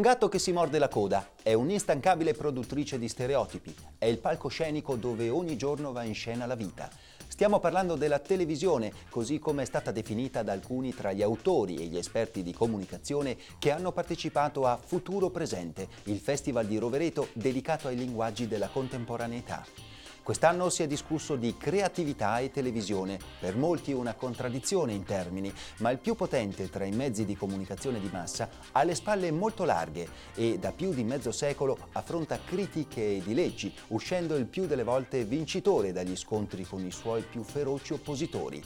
gatto che si morde la coda, è un'instancabile produttrice di stereotipi, è il palcoscenico dove ogni giorno va in scena la vita. Stiamo parlando della televisione, così come è stata definita da alcuni tra gli autori e gli esperti di comunicazione che hanno partecipato a Futuro Presente, il festival di Rovereto dedicato ai linguaggi della contemporaneità. Quest'anno si è discusso di creatività e televisione, per molti una contraddizione in termini, ma il più potente tra i mezzi di comunicazione di massa ha le spalle molto larghe e da più di mezzo secolo affronta critiche di leggi, uscendo il più delle volte vincitore dagli scontri con i suoi più feroci oppositori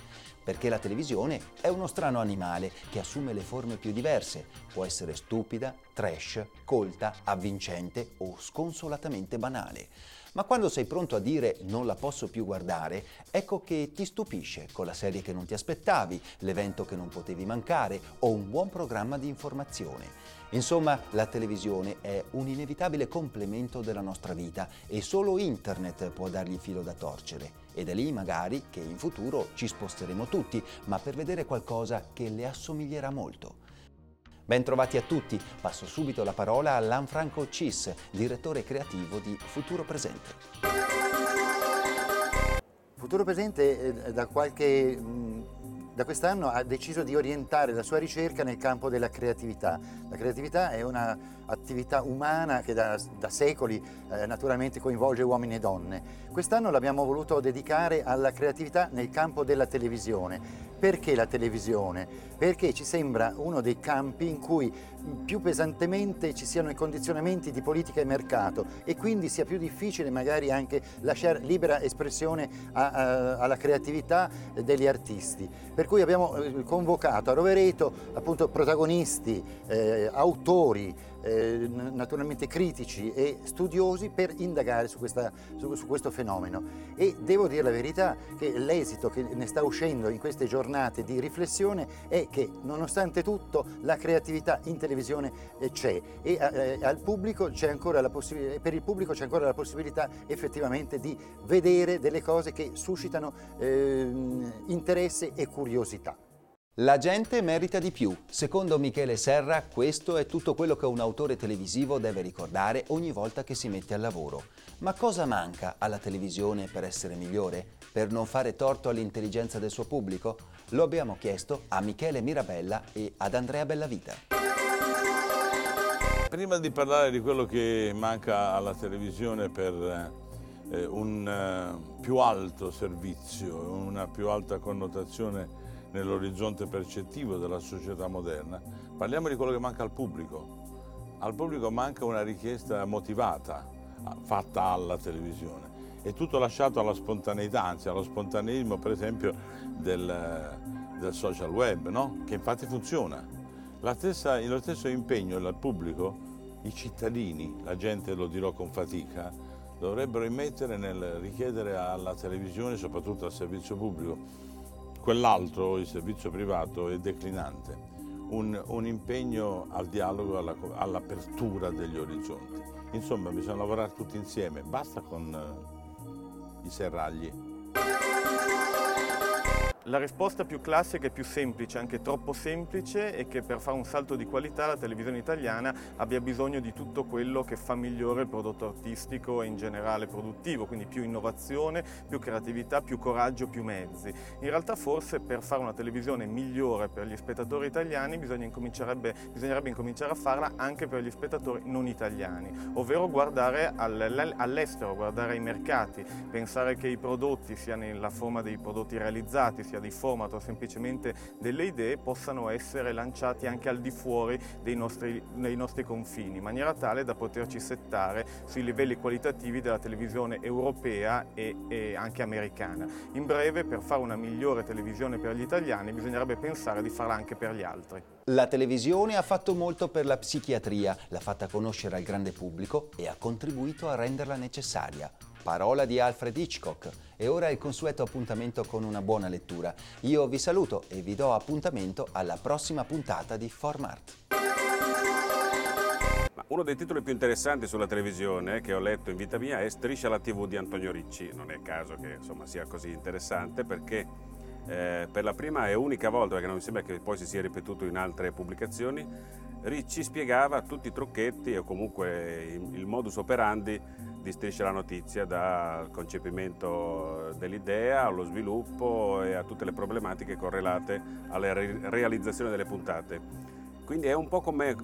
perché la televisione è uno strano animale che assume le forme più diverse. Può essere stupida, trash, colta, avvincente o sconsolatamente banale ma quando sei pronto a dire non la posso più guardare, ecco che ti stupisce con la serie che non ti aspettavi, l'evento che non potevi mancare o un buon programma di informazione. Insomma, la televisione è un inevitabile complemento della nostra vita e solo internet può dargli filo da torcere. Ed è lì magari che in futuro ci sposteremo tutti, ma per vedere qualcosa che le assomiglierà molto. Bentrovati a tutti, passo subito la parola a Lanfranco Cis, direttore creativo di Futuro Presente. Futuro Presente da qualche da quest'anno ha deciso di orientare la sua ricerca nel campo della creatività. La creatività è un'attività umana che da, da secoli eh, naturalmente coinvolge uomini e donne. Quest'anno l'abbiamo voluto dedicare alla creatività nel campo della televisione. Perché la televisione? Perché ci sembra uno dei campi in cui più pesantemente ci siano i condizionamenti di politica e mercato e quindi sia più difficile magari anche lasciare libera espressione a, a, alla creatività degli artisti. Per cui abbiamo eh, convocato a Rovereto appunto protagonisti, eh, autori, eh, naturalmente critici e studiosi per indagare su, questa, su, su, questo fenomeno. E devo dire la verità che l'esito che ne sta uscendo in queste giornate di riflessione è che nonostante tutto la creatività in televisione eh, c'è e eh, al pubblico c'è ancora la per il pubblico c'è ancora la possibilità effettivamente di vedere delle cose che suscitano ehm, interesse e curiosità. La gente merita di più. Secondo Michele Serra, questo è tutto quello che un autore televisivo deve ricordare ogni volta che si mette al lavoro. Ma cosa manca alla televisione per essere migliore? Per non fare torto all'intelligenza del suo pubblico? Lo abbiamo chiesto a Michele Mirabella e ad Andrea Bellavita. Prima di parlare di quello che manca alla televisione per eh, un eh, più alto servizio, una più alta connotazione nell'orizzonte percettivo della società moderna, parliamo di quello che manca al pubblico. Al pubblico manca una richiesta motivata fatta alla televisione. È tutto lasciato alla spontaneità, anzi allo spontaneismo per esempio del, del social web, no? che infatti funziona. Stessa, lo stesso impegno dal pubblico, i cittadini, la gente lo dirò con fatica, dovrebbero immettere nel richiedere alla televisione, soprattutto al servizio pubblico, quell'altro, il servizio privato, è declinante, un, un impegno al dialogo, alla, all'apertura degli orizzonti. Insomma, bisogna lavorare tutti insieme, basta con uh, i serragli. La risposta più classica e più semplice, anche troppo semplice, è che per fare un salto di qualità la televisione italiana abbia bisogno di tutto quello che fa migliore il prodotto artistico e in generale produttivo, quindi più innovazione, più creatività, più coraggio, più mezzi. In realtà forse per fare una televisione migliore per gli spettatori italiani bisognerebbe incominciare a farla anche per gli spettatori non italiani, ovvero guardare all'estero, guardare ai mercati, pensare che i prodotti siano nella forma dei prodotti realizzati, sia dei format o semplicemente delle idee possano essere lanciati anche al di fuori dei nostri, dei nostri confini, in maniera tale da poterci settare sui livelli qualitativi della televisione europea e, e anche americana. In breve, per fare una migliore televisione per gli italiani bisognerebbe pensare di farla anche per gli altri. La televisione ha fatto molto per la psichiatria, l'ha fatta conoscere al grande pubblico e ha contribuito a renderla necessaria. Parola di Alfred Hitchcock. E ora il consueto appuntamento con una buona lettura. Io vi saluto e vi do appuntamento alla prossima puntata di Formart. Uno dei titoli più interessanti sulla televisione che ho letto in vita mia è Striscia la TV di Antonio Ricci. Non è caso che insomma, sia così interessante perché eh, per la prima e unica volta, perché non mi sembra che poi si sia ripetuto in altre pubblicazioni, Ricci spiegava tutti i trucchetti o comunque il modus operandi di Striscia la Notizia dal concepimento dell'idea allo sviluppo e a tutte le problematiche correlate alla realizzazione delle puntate. Quindi è un po' come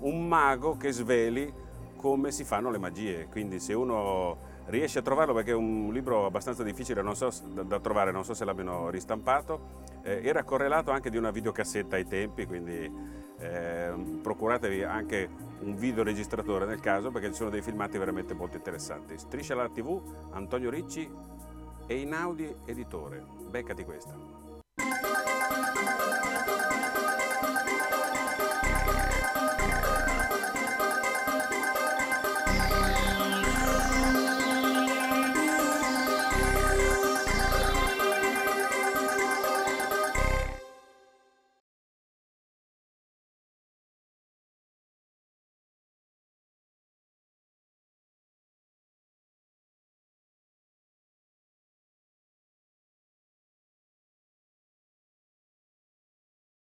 un mago che sveli come si fanno le magie, quindi se uno riesce a trovarlo perché è un libro abbastanza difficile so, da, da, trovare, non so se l'abbiano ristampato, eh, era correlato anche di una videocassetta ai tempi, quindi eh, procuratevi anche un videoregistratore nel caso perché ci sono dei filmati veramente molto interessanti. Striscia la TV, Antonio Ricci e Inaudi Editore, beccati questa.